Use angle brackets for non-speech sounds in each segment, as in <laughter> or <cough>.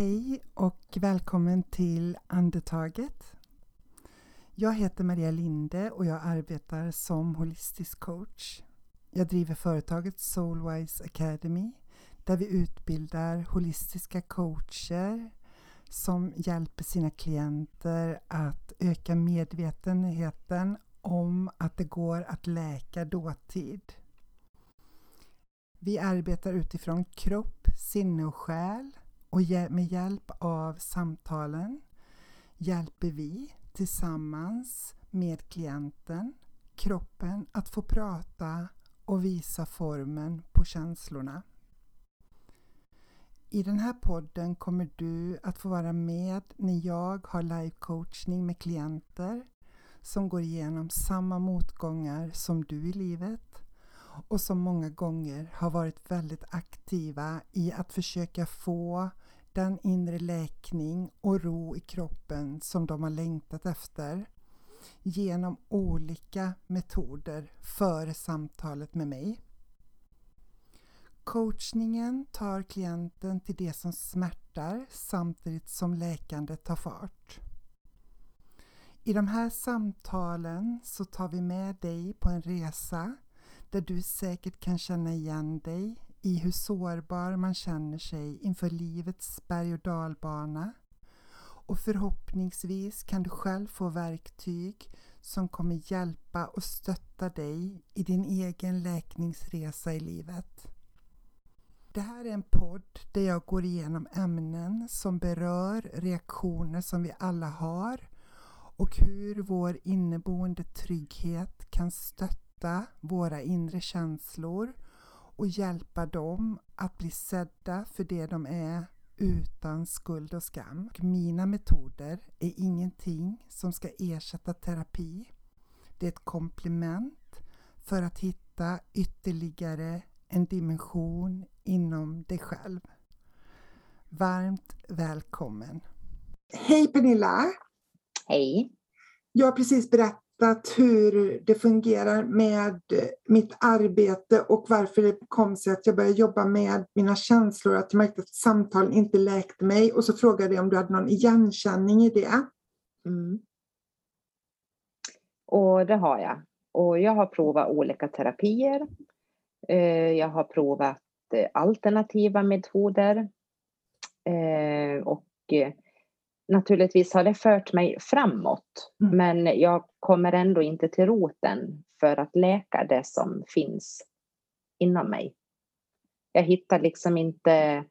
Hej och välkommen till Andetaget. Jag heter Maria Linde och jag arbetar som holistisk coach. Jag driver företaget Soulwise Academy där vi utbildar holistiska coacher som hjälper sina klienter att öka medvetenheten om att det går att läka dåtid. Vi arbetar utifrån kropp, sinne och själ och med hjälp av samtalen hjälper vi tillsammans med klienten kroppen att få prata och visa formen på känslorna. I den här podden kommer du att få vara med när jag har live-coachning med klienter som går igenom samma motgångar som du i livet och som många gånger har varit väldigt aktiva i att försöka få den inre läkning och ro i kroppen som de har längtat efter genom olika metoder före samtalet med mig. Coachningen tar klienten till det som smärtar samtidigt som läkandet tar fart. I de här samtalen så tar vi med dig på en resa där du säkert kan känna igen dig i hur sårbar man känner sig inför livets berg och dalbana. Och förhoppningsvis kan du själv få verktyg som kommer hjälpa och stötta dig i din egen läkningsresa i livet. Det här är en podd där jag går igenom ämnen som berör reaktioner som vi alla har och hur vår inneboende trygghet kan stötta våra inre känslor och hjälpa dem att bli sedda för det de är utan skuld och skam. Mina metoder är ingenting som ska ersätta terapi. Det är ett komplement för att hitta ytterligare en dimension inom dig själv. Varmt välkommen! Hej Pernilla! Hej! Jag har precis berättat berättat hur det fungerar med mitt arbete och varför det kom sig att jag började jobba med mina känslor, att jag märkte att samtalen inte läkte mig och så frågade jag om du hade någon igenkänning i det. Mm. Och det har jag. Och jag har provat olika terapier. Eh, jag har provat eh, alternativa metoder. Eh, och naturligtvis har det fört mig framåt, mm. men jag kommer ändå inte till roten för att läka det som finns inom mig. Jag hittar liksom inte,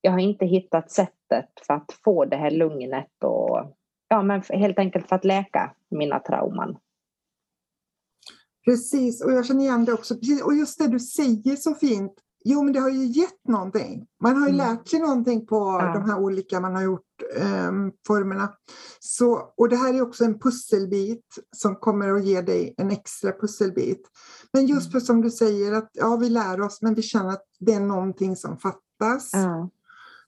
jag har inte hittat sättet för att få det här lugnet och ja, men helt enkelt för att läka mina trauman. Precis, och jag känner igen det också. Och just det du säger så fint, Jo, men det har ju gett någonting. Man har ju mm. lärt sig någonting på ja. de här olika man har gjort um, formerna. Så, och det här är också en pusselbit som kommer att ge dig en extra pusselbit. Men just mm. för som du säger att ja, vi lär oss men vi känner att det är någonting som fattas. Ja.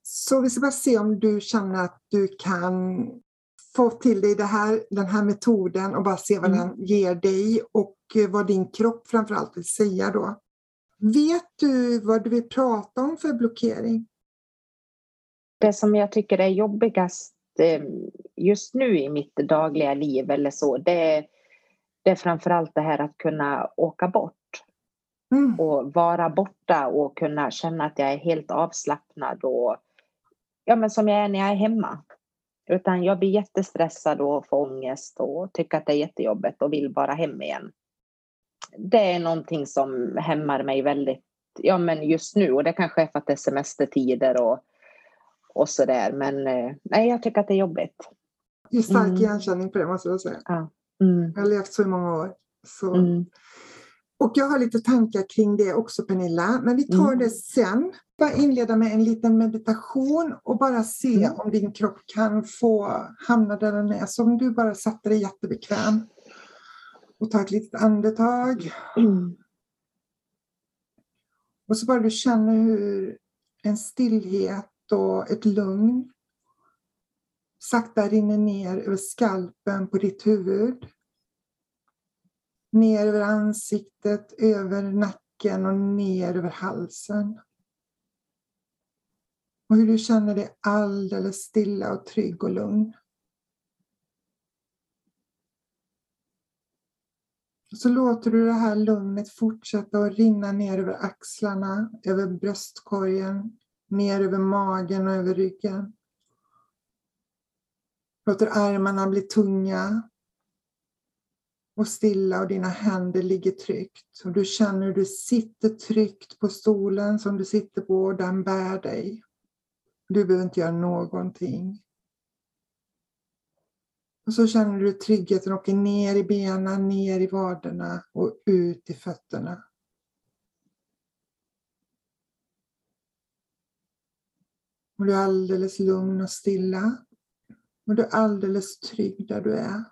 Så vi ska bara se om du känner att du kan få till dig det här, den här metoden och bara se vad mm. den ger dig och vad din kropp framförallt vill säga då. Vet du vad du vill prata om för blockering? Det som jag tycker är jobbigast eh, just nu i mitt dagliga liv eller så, det är, det är framförallt det här att kunna åka bort. Mm. Och vara borta och kunna känna att jag är helt avslappnad och ja, men som jag är när jag är hemma. Utan jag blir jättestressad och får ångest och tycker att det är jättejobbigt och vill bara hem igen det är någonting som hämmar mig väldigt, ja men just nu och det kanske är för att det är semestertider och, och sådär men eh, nej jag tycker att det är jobbigt. Det är stark mm. igenkänning på det måste jag säga. Ja. Mm. Jag har levt så i många år. Så. Mm. Och jag har lite tankar kring det också Pernilla, men vi tar mm. det sen. Bara inleda med en liten meditation och bara se mm. om din kropp kan få hamna där den är. Så om du bara satte dig jättebekväm. Och ta ett litet andetag. Mm. Och så bara du känner hur en stillhet och ett lugn sakta rinner ner över skalpen på ditt huvud. Ner över ansiktet, över nacken och ner över halsen. Och hur du känner dig alldeles stilla och trygg och lugn. Så låter du det här lugnet fortsätta att rinna ner över axlarna, över bröstkorgen, ner över magen och över ryggen. Låter armarna bli tunga och stilla och dina händer ligger tryggt. Och du känner hur du sitter tryggt på stolen som du sitter på och den bär dig. Du behöver inte göra någonting. Och så känner du tryggheten åker ner i benen, ner i vaderna och ut i fötterna. Och du är alldeles lugn och stilla. Och du är alldeles trygg där du är.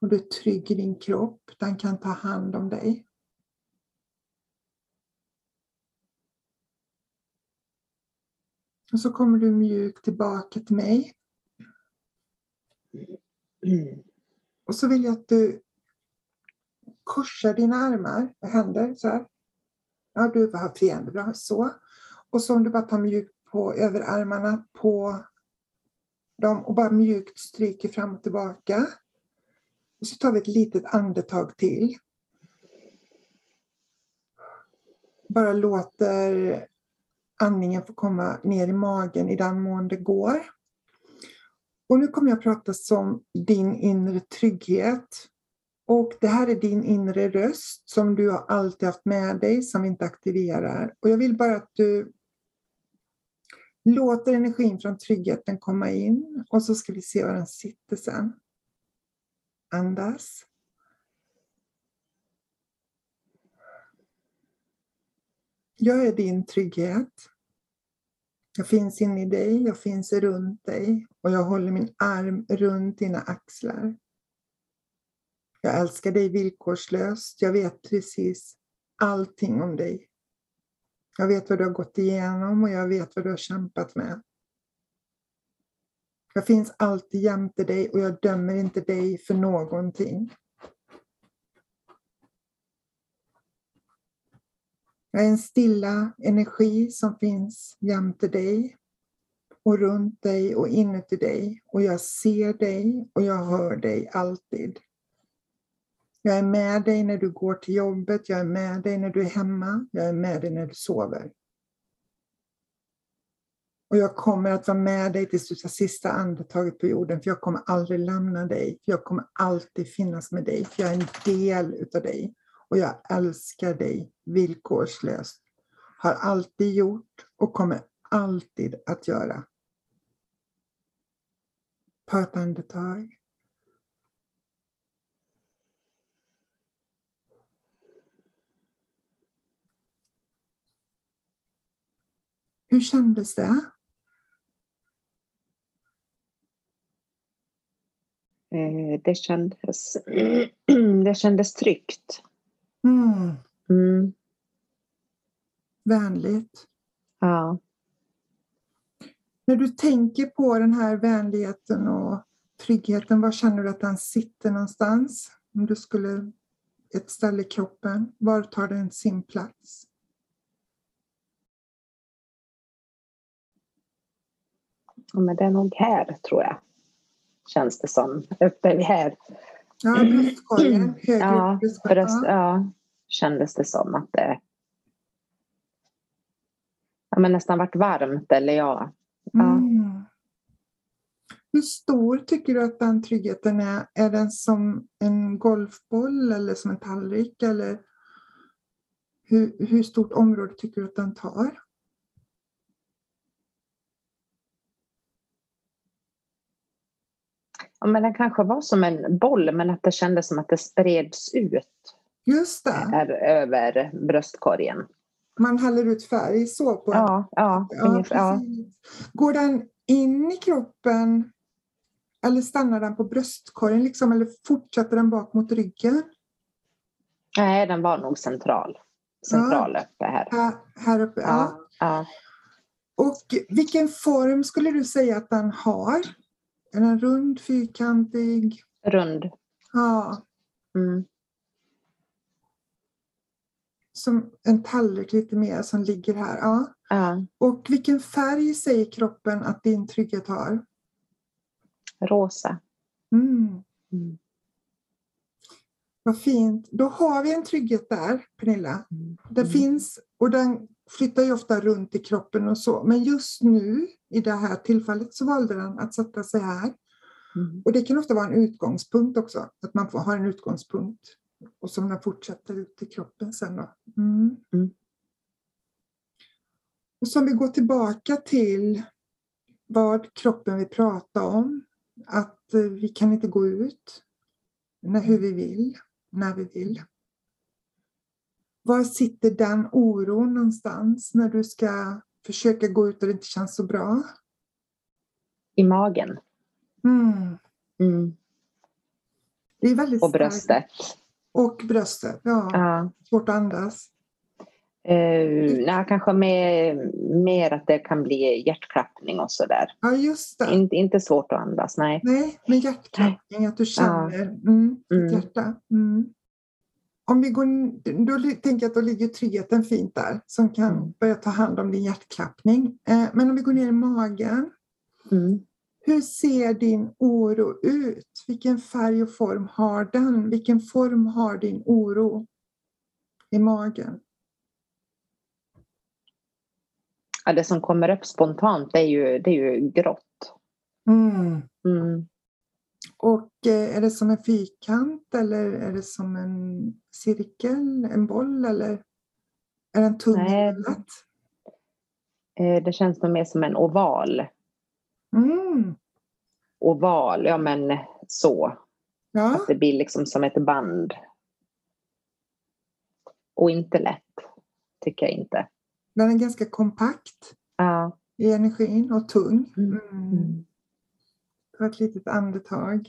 Och du är trygg i din kropp, den kan ta hand om dig. Och så kommer du mjukt tillbaka till mig. <clears throat> Och så vill jag att du korsar dina armar och händer så här. Ja, du har fiende, bra. Så. Och så om du bara tar mjukt på överarmarna på dem och bara mjukt stryker fram och tillbaka. Och så tar vi ett litet andetag till. Bara låter andningen få komma ner i magen i den mån det går. Och nu kommer jag prata om din inre trygghet. Och det här är din inre röst som du har alltid haft med dig, som inte aktiverar. Och jag vill bara att du låter energin från tryggheten komma in och så ska vi se var den sitter sen. Andas. Jag är din trygghet. Jag finns inne i dig, jag finns runt dig och jag håller min arm runt dina axlar. Jag älskar dig villkorslöst. Jag vet precis allting om dig. Jag vet vad du har gått igenom och jag vet vad du har kämpat med. Jag finns alltid jämte dig och jag dömer inte dig för någonting. Jag är en stilla energi som finns jämte dig och runt dig och inuti dig. Och jag ser dig och jag hör dig alltid. Jag är med dig när du går till jobbet, jag är med dig när du är hemma, jag är med dig när du sover. Och jag kommer att vara med dig tills du tar sista andetaget på jorden, för jag kommer aldrig lämna dig. För jag kommer alltid finnas med dig, för jag är en del utav dig. Och jag älskar dig villkorslöst. Har alltid gjort och kommer alltid att göra. Ta ett andetag. Hur kändes det? Eh, det kändes, <clears throat> det kändes tryggt. Mm. Mm. Vänligt. Ja. När du tänker på den här vänligheten och tryggheten, var känner du att den sitter någonstans? Om du skulle ett ställe i kroppen, var tar den sin plats? ja men det är nog här tror jag. Känns det som. Uppe här. Ja, bröstkorgen. Högre Ja, bröstkorgen. bröst, ja, kändes det som att det ja, men nästan varit varmt eller ja. ja. Mm. Hur stor tycker du att den tryggheten är? Är den som en golfboll eller som en tallrik? Eller hur, hur stort område tycker du att den tar? Ja men den kanske var som en boll men att det kändes som att det spreds ut Just det, över bröstkorgen. man häller ut färg så på. Ja, ja, Ja, ungefär, ja. Går den in i kroppen eller stannar den på bröstkorgen liksom, eller fortsätter den bak mot ryggen? Nej, den var nog central. Central uppe här. Här, här uppe? Ja. Ja, ja. Och vilken form skulle du säga att den har? Är den rund, fyrkantig? Rund. Ja. Mm. som en tallrik lite mer som ligger här. Ja. Ja. Och vilken färg säger kroppen att din trygghet har? Rosa. Mm. Mm. Vad fint. Då har vi en trygghet där, Pernilla. Mm. Den Mm. finns och den flyttar ju ofta runt i kroppen och så. Men just nu, i det här tillfället, så valde den att sätta sig här. Mm. Och det kan ofta vara en utgångspunkt också, att man får ha en utgångspunkt. Och som den fortsätter ut i kroppen sen då. Mm. Mm. Och så om vi går tillbaka till vad kroppen vill prata om. Att eh, vi kan inte gå ut när, hur vi vill, när vi vill. Var sitter den oron någonstans när du ska försöka gå ut och det inte känns så bra? I magen. Mm. Mm. Det är väldigt Och starkt. bröstet. Och bröstet, ja. Ja. Svårt att andas. Eh, nej, kanske mer, mer att det kan bli hjärtklappning och sådär. Ja, just det. Inte, inte svårt att andas, nej. Nej, men hjärtklappning, att du känner mm, ditt Mm. hjärta. Mm. Om vi går, då tänker jag att då ligger tryggheten fint där, som kan börja ta hand om din hjärtklappning. Eh, men om vi går ner i magen, Mm. hur ser din oro ut? Vilken färg och form har den? Vilken form har din oro i magen? Ja, det som kommer upp spontant det är ju, det är ju grått. Mm. Mm. Och eh, är det som en fyrkant eller är det som en cirkel, en boll eller är den lätt? Eh, det känns nog mer som en oval. Mm. Oval, ja men så. Ja, Att det blir liksom som ett band. Och inte lätt, tycker jag inte. den är ganska kompakt Ja. i energin och tung. Mm. Mm. Mm. Ta ett litet andetag.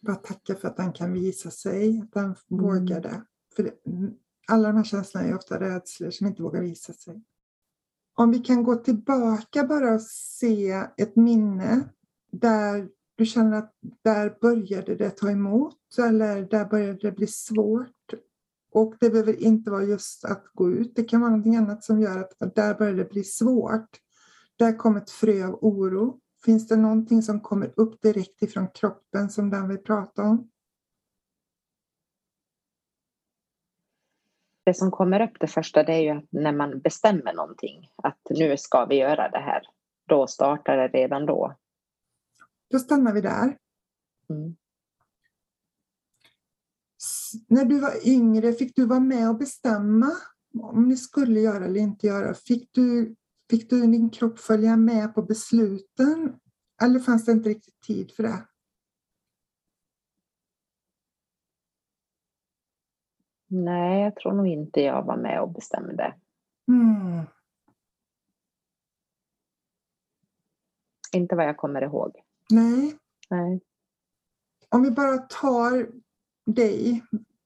Bara tacka för att den kan visa sig, att den vågar det. För det, alla de här känslorna är ofta rädslor som inte vågar visa sig. Om vi kan gå tillbaka bara och se ett minne där du känner att där började det ta emot eller där började det bli svårt. Och det behöver inte vara just att gå ut, det kan vara någonting annat som gör att där började det bli svårt. Där kom ett frö av oro. Finns det någonting som kommer upp direkt ifrån kroppen som den vill prata om? Det som kommer upp det första det är ju att när man bestämmer någonting. Att nu ska vi göra det här. Då startar det redan då. Då stannar vi där. Mm. När du var yngre, fick du vara med och bestämma om ni skulle göra eller inte göra? Fick du, fick du din kropp följa med på besluten? Eller fanns det inte riktigt tid för det? Nej, jag tror nog inte jag var med och bestämde. Mm. Inte vad jag kommer ihåg. Nej, Nej. om vi bara tar dig,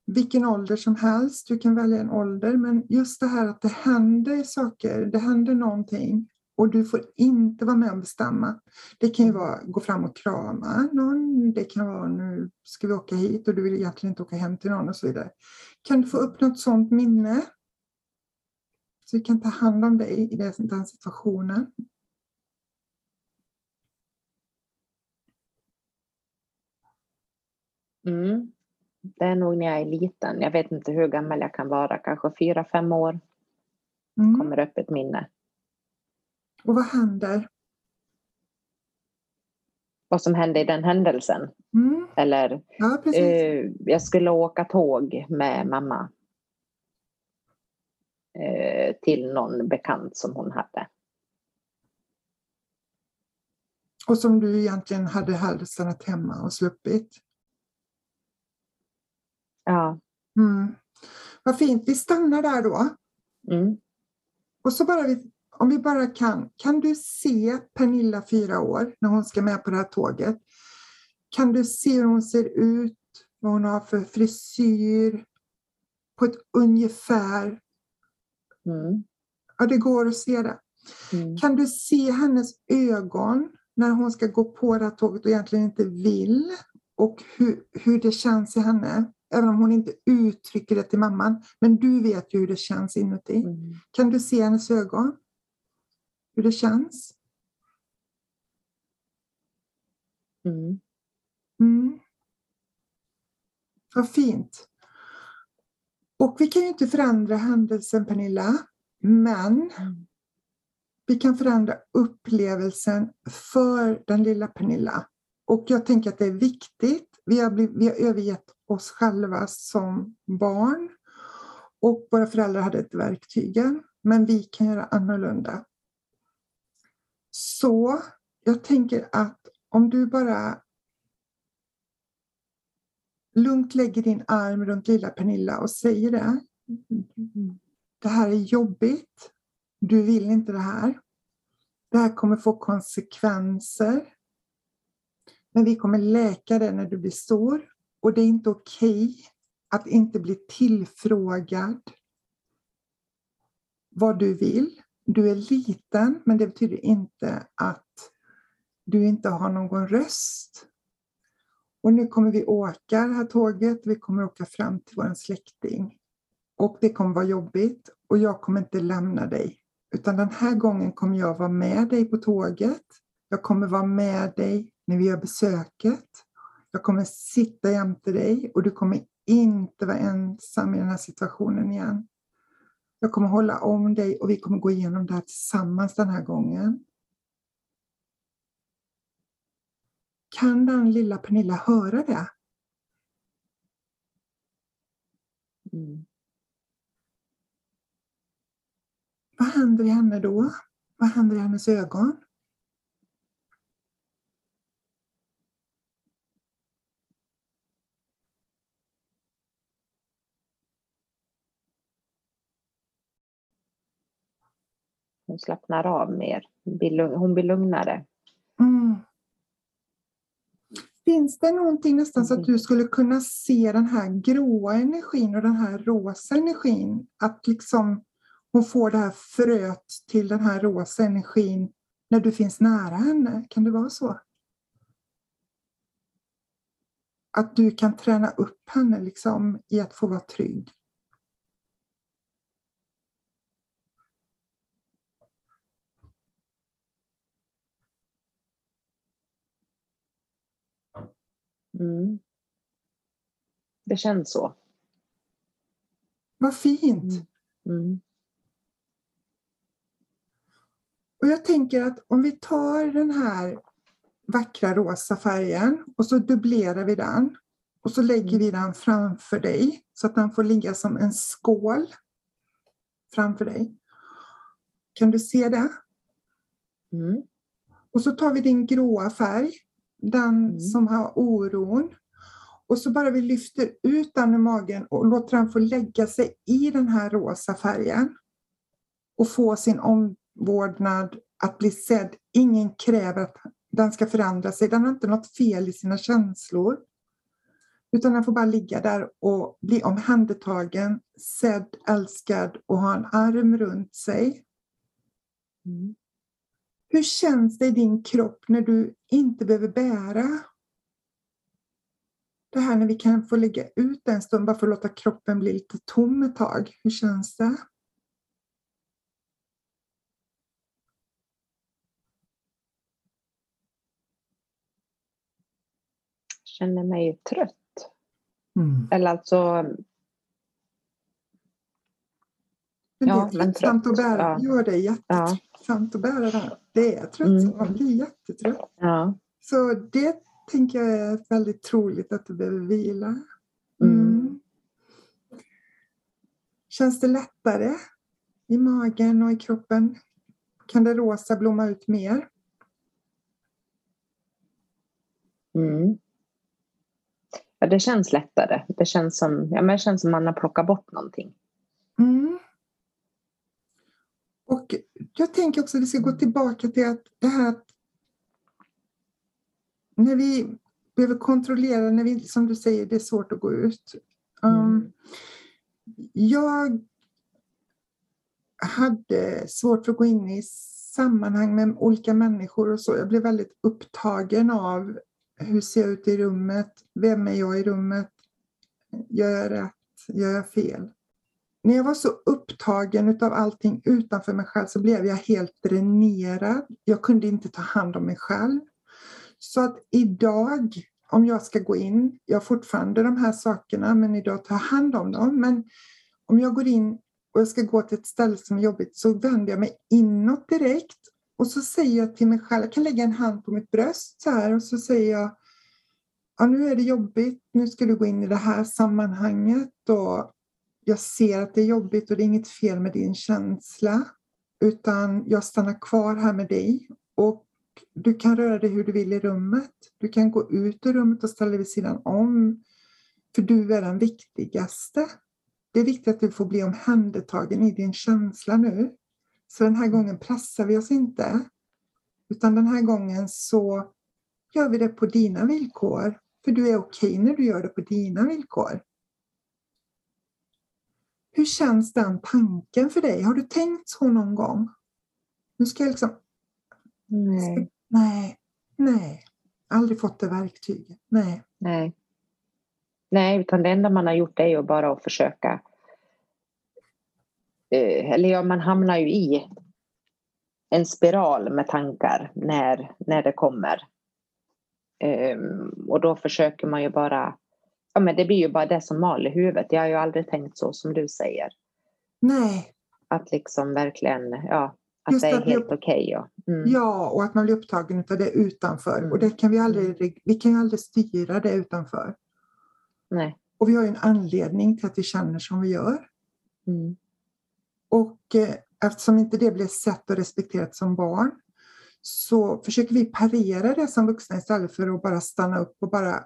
vilken ålder som helst, du kan välja en ålder, men just det här att det händer saker, det händer någonting och du får inte vara med och bestämma. Det kan ju vara gå fram och krama någon, det kan vara nu ska vi åka hit och du vill egentligen inte åka hem till någon och så vidare. Kan du få upp något sådant minne? Så vi kan ta hand om dig i den situationen. Mm. Det är nog när jag är liten. Jag vet inte hur gammal jag kan vara. Kanske fyra, fem år Mm. kommer upp ett minne. Och vad händer? Vad som hände i den händelsen. Mm. Eller Ja, precis. eh, jag skulle åka tåg med mamma. Eh, till någon bekant som hon hade. Och som du egentligen hade stannat hemma och sluppit. Ja. Mm. Vad fint, vi stannar där då. Mm. Och så bara vi, om vi bara kan, kan du se Pernilla fyra år när hon ska med på det här tåget? Kan du se hur hon ser ut, vad hon har för frisyr på ett ungefär? Mm. Ja, det går att se det. Mm. Kan du se hennes ögon när hon ska gå på det här tåget och egentligen inte vill? Och hur, hur det känns i henne? Även om hon inte uttrycker det till mamman. Men du vet ju hur det känns inuti. Mm. Kan du se hennes ögon? Hur det känns? Mm. Mm. Vad fint. Och vi kan ju inte förändra händelsen Pernilla, men Mm. vi kan förändra upplevelsen för den lilla Pernilla. Och jag tänker att det är viktigt. Vi har, blivit, vi har övergett oss själva som barn och våra föräldrar hade ett verktygen, men vi kan göra annorlunda. Så jag tänker att om du bara lugnt lägger din arm runt lilla Pernilla och säger det. Det här är jobbigt. Du vill inte det här. Det här kommer få konsekvenser. Men vi kommer läka det när du blir stor. Och det är inte okej att inte bli tillfrågad vad du vill. Du är liten, men det betyder inte att du inte har någon röst. Och nu kommer vi åka det här tåget. Vi kommer åka fram till vår släkting. Och det kommer vara jobbigt. Och jag kommer inte lämna dig. Utan den här gången kommer jag vara med dig på tåget. Jag kommer vara med dig när vi gör besöket. Jag kommer sitta jämte dig och du kommer inte vara ensam i den här situationen igen. Jag kommer hålla om dig och vi kommer gå igenom det här tillsammans den här gången. Kan den lilla Pernilla höra det? Mm. Vad händer i henne då? Vad händer i hennes ögon? Hon slappnar av mer. Hon blir lugnare. Mm. Finns det någonting nästan så att Mm. du skulle kunna se den här gråa energin och den här rosa energin? Att liksom hon får det här fröet till den här rosa energin när du finns nära henne? Kan det vara så? Att du kan träna upp henne liksom i att få vara trygg. Mm. Det känns så. Vad fint! Mm. Och jag tänker att om vi tar den här vackra rosa färgen och så dubblerar vi den och så lägger vi den framför dig så att den får ligga som en skål framför dig. Kan du se det? Mm. Och så tar vi din gråa färg, den Mm. som har oron. Och så bara vi lyfter ut den ur magen och låter den få lägga sig i den här rosa färgen. Och få sin omvårdnad att bli sedd. Ingen kräver att den ska förändra sig. Den har inte något fel i sina känslor. Utan den får bara ligga där och bli omhändertagen, sedd, älskad och ha en arm runt sig. Mm. Hur känns det i din kropp när du inte behöver bära? Det här när vi kan få lägga ut en stund bara för att låta kroppen bli lite tom ett tag. Hur känns det? Känner mig trött. Mm. Eller alltså, Men Ja, det är tröttsamt trött, att bära. ja. Gör det jättetröttsamt att bära det. Det är tröttsamt, Mm. man blir jättetrött. ja. Så det tänker jag är väldigt troligt att du behöver vila. Mm. Mm. Känns det lättare i magen och i kroppen? Kan det rosa blomma ut mer? Mm. Ja, det känns lättare. Det känns som, ja, men det känns som man har plockat bort någonting. Mm. Och jag tänker också att vi ska gå tillbaka till att det här att när vi behöver kontrollera, när vi, som du säger, det är svårt att gå ut. Um, Mm. Jag hade svårt för att gå in i sammanhang med olika människor och så. Jag blev väldigt upptagen av hur ser jag ut i rummet? Vem är jag i rummet? Gör jag rätt? Gör jag fel? När jag var så upptagen av allting utanför mig själv så blev jag helt dränerad. Jag kunde inte ta hand om mig själv. Så att idag, om jag ska gå in, jag har fortfarande de här sakerna, men idag tar jag hand om dem. Men om jag går in och jag ska gå till ett ställe som är jobbigt så vänder jag mig inåt direkt och så säger jag till mig själv, jag kan lägga en hand på mitt bröst så här och så säger jag ja, nu är det jobbigt, nu ska du gå in i det här sammanhanget och jag ser att det är jobbigt och det är inget fel med din känsla utan jag stannar kvar här med dig och du kan röra dig hur du vill i rummet. Du kan gå ut ur rummet och ställa dig vid sidan om för du är den viktigaste. Det är viktigt att du får bli omhändertagen i din känsla nu. Så den här gången pressar vi oss inte. Utan den här gången så gör vi det på dina villkor. För du är okej okay när du gör det på dina villkor. Hur känns den tanken för dig? Har du tänkt så någon gång? Nu ska jag liksom... Nej. Nej. Nej. Aldrig fått det verktyget. Nej. Nej. Nej, utan det enda man har gjort är ju bara att försöka eh, eller ja, man hamnar ju i en spiral med tankar när, när det kommer. Um, och då försöker man ju bara, ja men det blir ju bara det som mal i huvudet. Jag har ju aldrig tänkt så som du säger. Nej. Att liksom verkligen, ja, att Just det är helt okej. Okay, mm. Ja, och att man blir upptagen av det utanför. Mm. Och det kan vi aldrig, mm. vi kan ju aldrig styra det utanför. Nej. Och vi har ju en anledning till att vi känner som vi gör. Mm. Och eh, eftersom inte det blev sett och respekterat som barn så försöker vi parera det som vuxna istället för att bara stanna upp och bara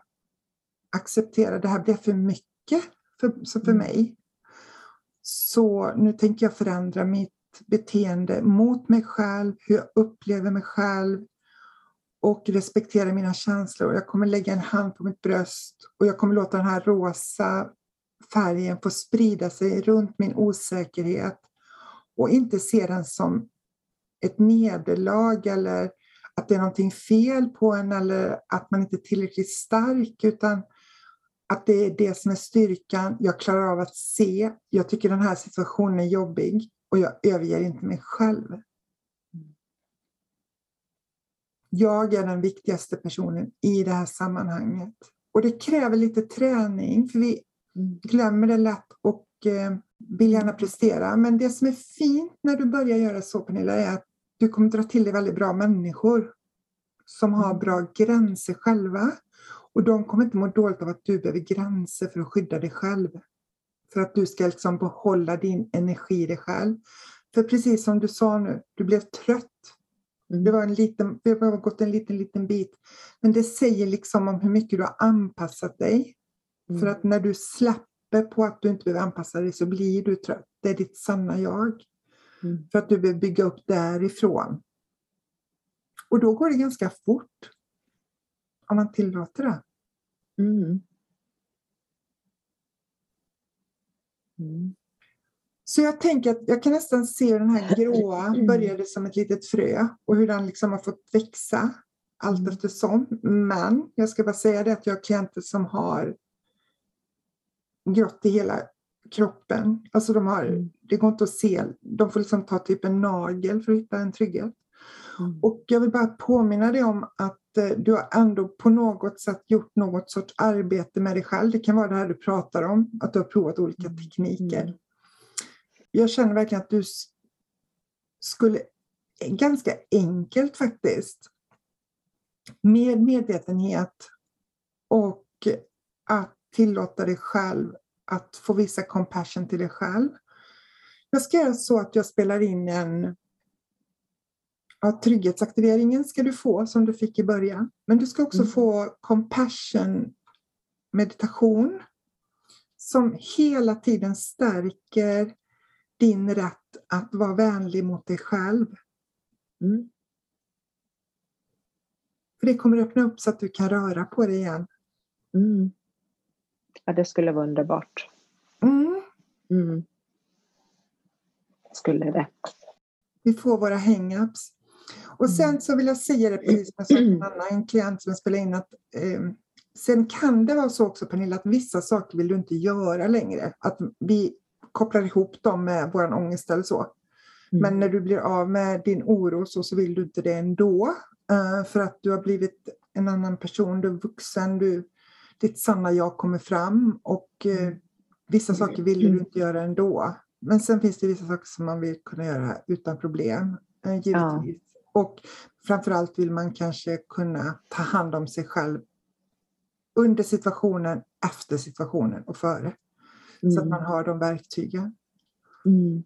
acceptera det här blev för mycket för, så för mm. mig. Så nu tänker jag förändra mitt beteende mot mig själv, hur jag upplever mig själv och respektera mina känslor. Jag kommer lägga en hand på mitt bröst och jag kommer låta den här rosa färgen få sprida sig runt min osäkerhet och inte se den som ett nederlag eller att det är någonting fel på en eller att man inte är tillräckligt stark utan att det är det som är styrkan. Jag klarar av att se. Jag tycker den här situationen är jobbig och jag överger inte mig själv. Jag är den viktigaste personen i det här sammanhanget. Och det kräver lite träning för vi glömmer det lätt och eh, vill gärna prestera. Men det som är fint när du börjar göra så Pernilla är att du kommer dra till dig väldigt bra människor som har bra gränser själva. Och de kommer inte må dåligt av att du behöver gränser för att skydda dig själv. För att du ska liksom behålla din energi i dig själv. För precis som du sa nu, du blev trött. Mm. Det var en liten, det har gått en liten, liten bit. Men det säger liksom om hur mycket du har anpassat dig. Mm. För att när du släpper på att du inte behöver anpassa dig så blir du trött. Det är ditt sanna jag. Mm. För att du behöver bygga upp därifrån. Och då går det ganska fort. Om man tillåter det. Mm. Mm. Så jag tänker att jag kan nästan se den här gråa mm. började som ett litet frö och hur den liksom har fått växa allt mm. eftersom. Men jag ska bara säga det att jag har klienter som har grått i hela kroppen. Alltså de har, mm. det går inte att se, de får liksom ta typ en nagel för att hitta en trygghet. Mm. Och jag vill bara påminna dig om att eh, du har ändå på något sätt gjort något sorts arbete med dig själv. Det kan vara det här du pratar om, att du har provat olika mm. tekniker. Mm. Jag känner verkligen att du skulle, ganska enkelt faktiskt, med medvetenhet och att tillåta dig själv att få visa compassion till dig själv. Jag ska göra så att jag spelar in en ja, trygghetsaktiveringen ska du få som du fick i början. Men du ska också mm. få compassion meditation som hela tiden stärker din rätt att vara vänlig mot dig själv. Mm. För det kommer öppna upp så att du kan röra på dig igen. Mm. Ja, det skulle vara underbart. Mm. Mm. Skulle det. Vi får våra hang-ups. Och sen mm. så vill jag säga det precis som jag sa till en <clears throat> annan klient som spelade in att eh, sen kan det vara så också Pernilla att vissa saker vill du inte göra längre. Att vi kopplar ihop dem med vår ångest eller så. Mm. Men när du blir av med din oro så, så vill du inte det ändå. Uh, för att du har blivit en annan person, du är vuxen, du, ditt sanna jag kommer fram och uh, vissa saker vill du mm. inte göra ändå. Men sen finns det vissa saker som man vill kunna göra utan problem. Uh, givetvis. Och framförallt vill man kanske kunna ta hand om sig själv under situationen, efter situationen och före. Mm. Så att man har de verktygen. Mm.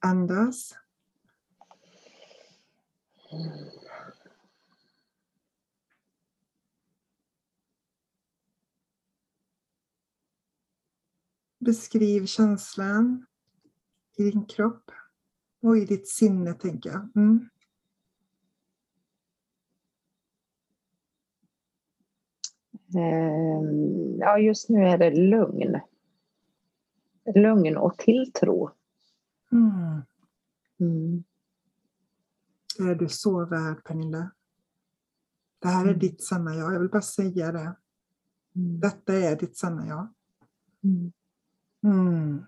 Andas. Beskriv känslan i din kropp och i ditt sinne, tänker jag. Mm. Ehm, ja, just nu är det lugn. Lugn och tilltro. Mm. Mm. Det är du så värd, Pernilla. Det här är mm. ditt sanna jag. Jag vill bara säga det. Mm. Detta är ditt sanna jag. Mm.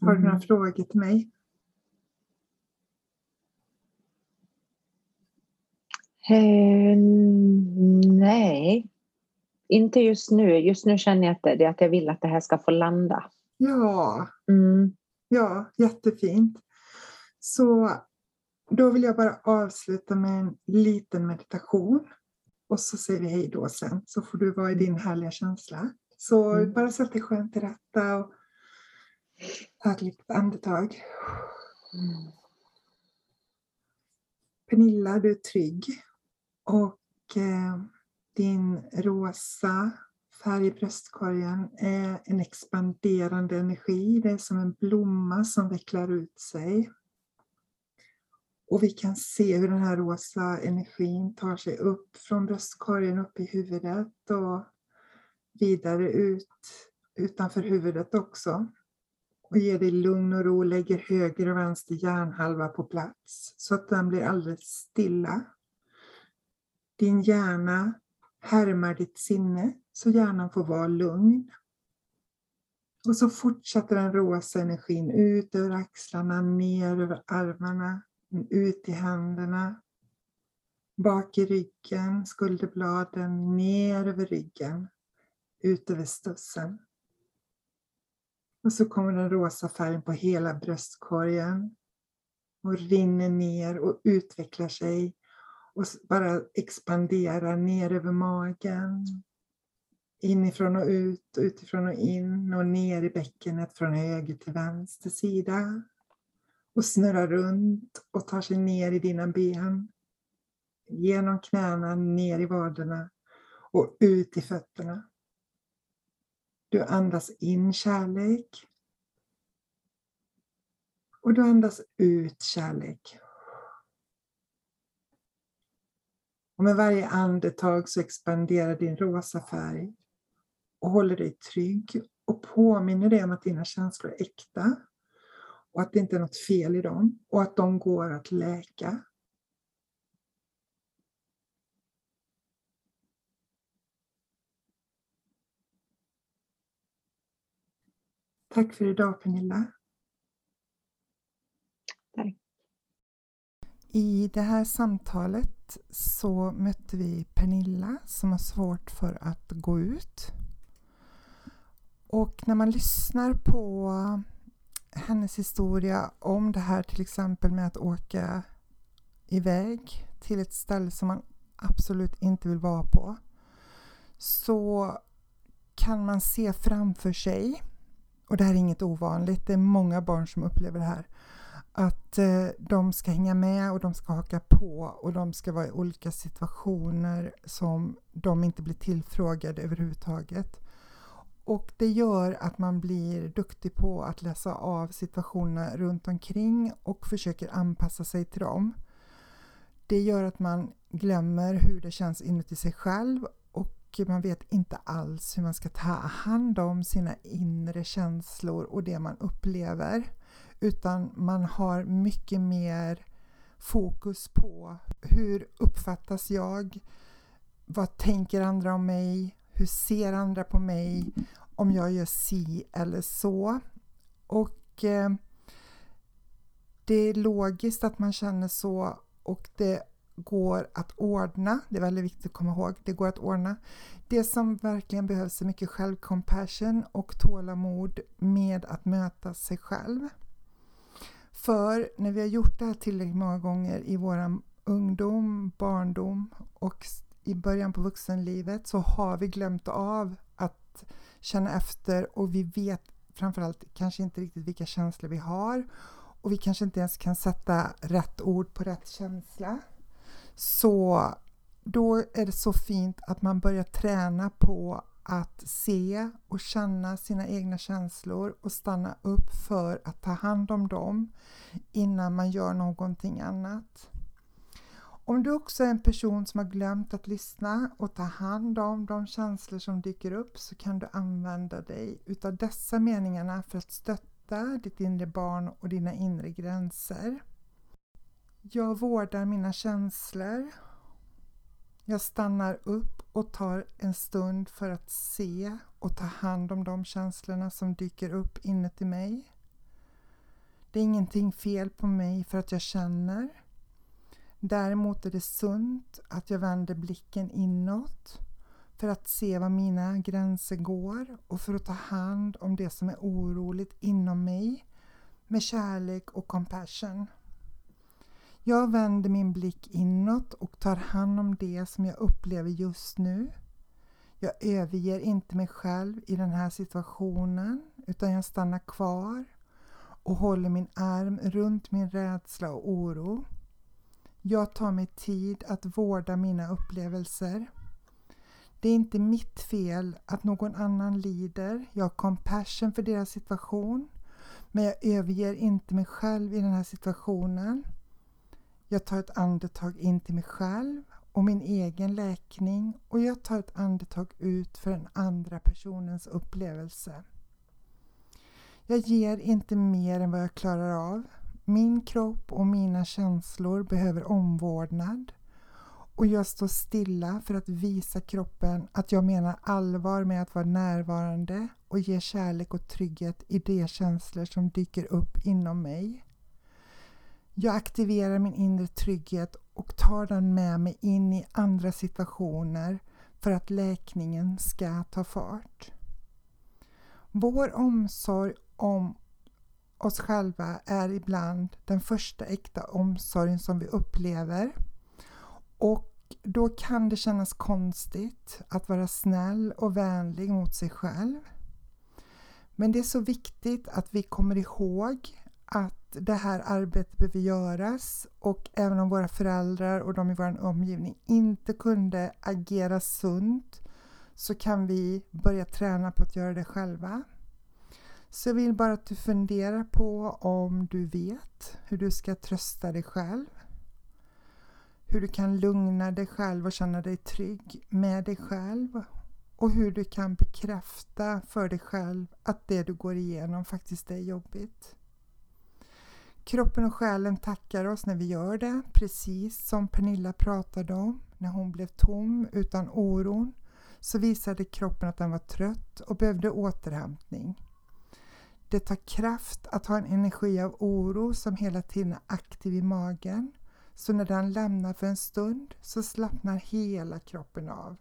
Har du några mm. frågor till mig? Eh, nej, inte just nu. Just nu känner jag att, det, att jag vill att det här ska få landa. Ja, mm. ja jättefint. Så då vill jag bara avsluta med en liten meditation. Och så säger vi hej då sen, så får du vara i din härliga känsla. Så mm. bara sätt dig skönt till rätta och ta ett litet andetag. Mm. Pernilla, du är trygg. Och eh, din rosa färg i bröstkorgen är en expanderande energi. Det är som en blomma som vecklar ut sig. Och vi kan se hur den här rosa energin tar sig upp från bröstkorgen upp i huvudet och vidare ut utanför huvudet också. Och ger dig lugn och ro, lägger höger och vänster hjärnhalva på plats så att den blir alldeles stilla. Din hjärna härmar ditt sinne så hjärnan får vara lugn. Och så fortsätter den rosa energin ut över axlarna, ner över armarna, ut i händerna, bak i ryggen, skulderbladen, ner över ryggen, ut över stussen. Och så kommer den rosa färgen på hela bröstkorgen och rinner ner och utvecklar sig och bara expanderar ner över magen. Inifrån och ut, utifrån och in och ner i bäckenet från höger till vänster sida. Och snurrar runt och tar sig ner i dina ben. Genom knäna, ner i vaderna och ut i fötterna. Du andas in kärlek. Och du andas ut kärlek. Och med varje andetag så expanderar din rosa färg och håller dig trygg och påminner dig om att dina känslor är äkta och att det inte är något fel i dem och att de går att läka. Tack för idag Pernilla. Tack. I det här samtalet så mötte vi Pernilla som har svårt för att gå ut. Och när man lyssnar på hennes historia om det här till exempel med att åka iväg till ett ställe som man absolut inte vill vara på så kan man se framför sig, och det här är inget ovanligt, det är många barn som upplever det här, att eh, de ska hänga med och de ska haka på och de ska vara i olika situationer som de inte blir tillfrågade överhuvudtaget. Och det gör att man blir duktig på att läsa av situationerna runt omkring och försöker anpassa sig till dem. Det gör att man glömmer hur det känns inuti sig själv och man vet inte alls hur man ska ta hand om sina inre känslor och det man upplever utan man har mycket mer fokus på hur uppfattas jag? Vad tänker andra om mig? Hur ser andra på mig? Om jag gör si eller så. Och eh, det är logiskt att man känner så och det går att ordna. Det är väldigt viktigt att komma ihåg. Det går att ordna. Det som verkligen behövs är mycket självcompassion och tålamod med att möta sig själv. För när vi har gjort det här tillräckligt många gånger i vår ungdom, barndom och i början på vuxenlivet så har vi glömt av att känna efter och vi vet framförallt kanske inte riktigt vilka känslor vi har och vi kanske inte ens kan sätta rätt ord på rätt känsla. Så då är det så fint att man börjar träna på att se och känna sina egna känslor och stanna upp för att ta hand om dem innan man gör någonting annat. Om du också är en person som har glömt att lyssna och ta hand om de känslor som dyker upp så kan du använda dig utav dessa meningarna för att stötta ditt inre barn och dina inre gränser. Jag vårdar mina känslor. Jag stannar upp och tar en stund för att se och ta hand om de känslorna som dyker upp inuti mig. Det är ingenting fel på mig för att jag känner. Däremot är det sunt att jag vänder blicken inåt för att se var mina gränser går och för att ta hand om det som är oroligt inom mig med kärlek och compassion. Jag vänder min blick inåt och tar hand om det som jag upplever just nu. Jag överger inte mig själv i den här situationen utan jag stannar kvar och håller min arm runt min rädsla och oro. Jag tar mig tid att vårda mina upplevelser. Det är inte mitt fel att någon annan lider. Jag har compassion för deras situation. Men jag överger inte mig själv i den här situationen. Jag tar ett andetag in till mig själv och min egen läkning och jag tar ett andetag ut för den andra personens upplevelse. Jag ger inte mer än vad jag klarar av. Min kropp och mina känslor behöver omvårdnad och jag står stilla för att visa kroppen att jag menar allvar med att vara närvarande och ge kärlek och trygghet i de känslor som dyker upp inom mig. Jag aktiverar min inre trygghet och tar den med mig in i andra situationer för att läkningen ska ta fart. Vår omsorg om oss själva är ibland den första äkta omsorgen som vi upplever och då kan det kännas konstigt att vara snäll och vänlig mot sig själv. Men det är så viktigt att vi kommer ihåg att det här arbetet behöver göras och även om våra föräldrar och de i vår omgivning inte kunde agera sunt så kan vi börja träna på att göra det själva. Så jag vill bara att du funderar på om du vet hur du ska trösta dig själv. Hur du kan lugna dig själv och känna dig trygg med dig själv. Och hur du kan bekräfta för dig själv att det du går igenom faktiskt är jobbigt. Kroppen och själen tackar oss när vi gör det, precis som Pernilla pratade om. När hon blev tom utan oron så visade kroppen att den var trött och behövde återhämtning. Det tar kraft att ha en energi av oro som hela tiden är aktiv i magen. Så när den lämnar för en stund så slappnar hela kroppen av.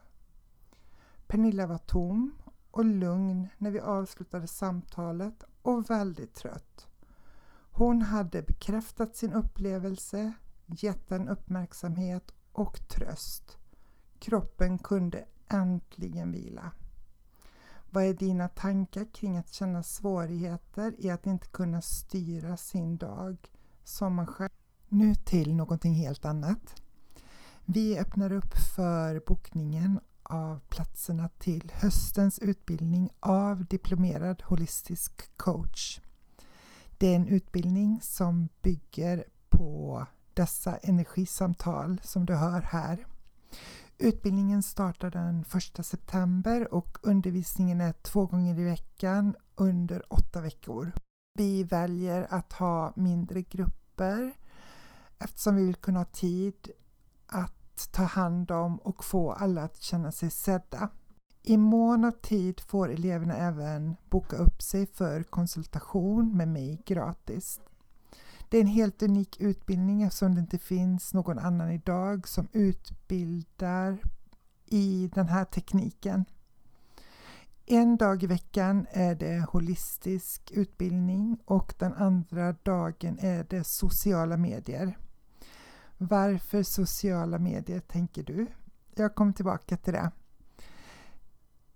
Pernilla var tom och lugn när vi avslutade samtalet och väldigt trött. Hon hade bekräftat sin upplevelse, gett den uppmärksamhet och tröst. Kroppen kunde äntligen vila. Vad är dina tankar kring att känna svårigheter i att inte kunna styra sin dag som man själv? Nu till någonting helt annat. Vi öppnar upp för bokningen av platserna till höstens utbildning av diplomerad holistisk coach. Det är en utbildning som bygger på dessa energisamtal som du hör här. Utbildningen startar den 1 september och undervisningen är två gånger i veckan under åtta veckor. Vi väljer att ha mindre grupper eftersom vi vill kunna ha tid att ta hand om och få alla att känna sig sedda. I mån av tid får eleverna även boka upp sig för konsultation med mig gratis. Det är en helt unik utbildning eftersom det inte finns någon annan idag som utbildar i den här tekniken. En dag i veckan är det holistisk utbildning och den andra dagen är det sociala medier. Varför sociala medier tänker du? Jag kommer tillbaka till det.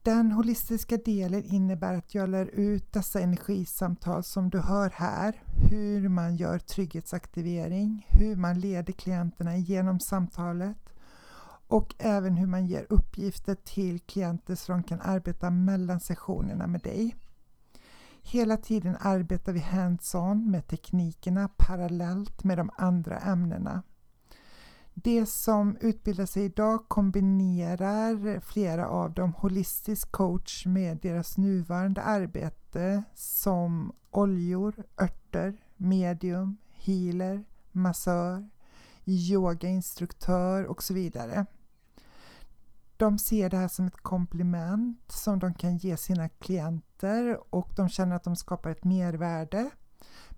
Den holistiska delen innebär att jag lär ut dessa energisamtal som du hör här, hur man gör trygghetsaktivering, hur man leder klienterna genom samtalet och även hur man ger uppgifter till klienter så de kan arbeta mellan sessionerna med dig. Hela tiden arbetar vi hands-on med teknikerna parallellt med de andra ämnena. Det som utbildar sig idag kombinerar flera av dem holistisk coach med deras nuvarande arbete som oljor, örter, medium, healer, massör, yogainstruktör och så vidare. De ser det här som ett komplement som de kan ge sina klienter och de känner att de skapar ett mervärde.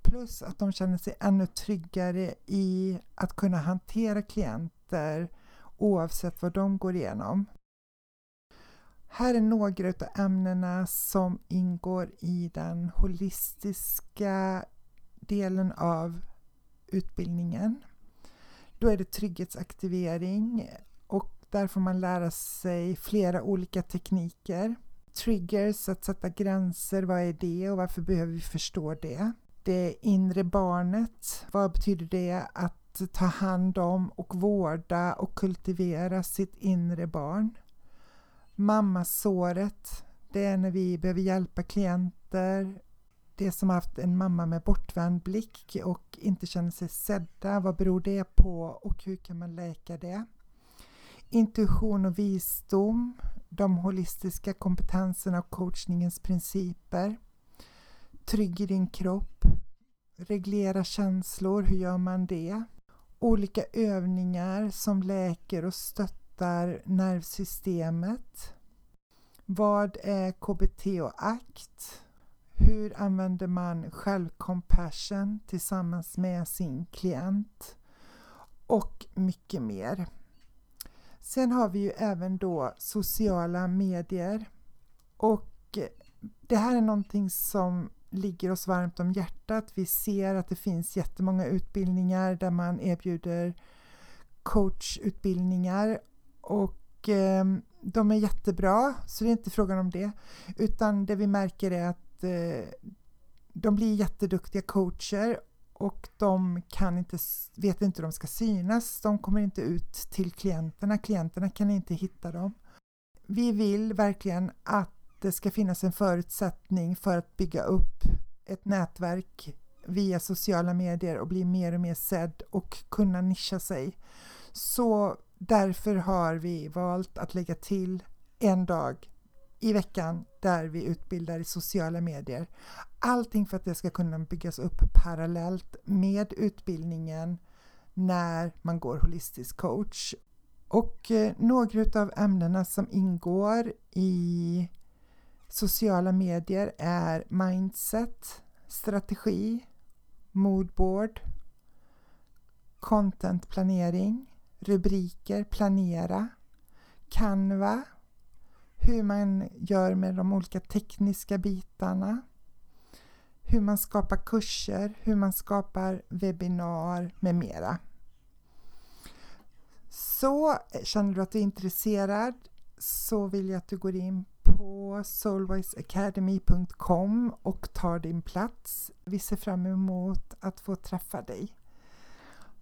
Plus att de känner sig ännu tryggare i att kunna hantera klienter oavsett vad de går igenom. Här är några av ämnena som ingår i den holistiska delen av utbildningen. Då är det trygghetsaktivering och där får man lära sig flera olika tekniker. Triggers, att sätta gränser, vad är det och varför behöver vi förstå det? Det inre barnet, vad betyder det att ta hand om och vårda och kultivera sitt inre barn? Mammasåret, det är när vi behöver hjälpa klienter, det som haft en mamma med bortvänd blick och inte känner sig sedda, vad beror det på och hur kan man läka det? Intuition och visdom, de holistiska kompetenserna och coachningens principer. Trygg i din kropp. Reglera känslor, hur gör man det? Olika övningar som läker och stöttar nervsystemet. Vad är KBT och ACT? Hur använder man självcompassion tillsammans med sin klient? Och mycket mer. Sen har vi ju även då sociala medier och det här är någonting som ligger oss varmt om hjärtat. Vi ser att det finns jättemånga utbildningar där man erbjuder coachutbildningar och eh, de är jättebra, så det är inte frågan om det. Utan det vi märker är att eh, de blir jätteduktiga coacher och de kan inte, vet inte hur de ska synas. De kommer inte ut till klienterna. Klienterna kan inte hitta dem. Vi vill verkligen att det ska finnas en förutsättning för att bygga upp ett nätverk via sociala medier och bli mer och mer sedd och kunna nischa sig. Så därför har vi valt att lägga till en dag i veckan där vi utbildar i sociala medier. Allting för att det ska kunna byggas upp parallellt med utbildningen när man går holistisk coach. Och eh, några av ämnena som ingår i sociala medier är mindset, strategi, moodboard, contentplanering, rubriker, planera, Canva, hur man gör med de olika tekniska bitarna, hur man skapar kurser, hur man skapar webbinar med mera. Så känner du att du är intresserad så vill jag att du går in på soulwiseacademy.com och tar din plats. Vi ser fram emot att få träffa dig.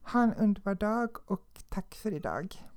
Ha en underbar dag och tack för idag.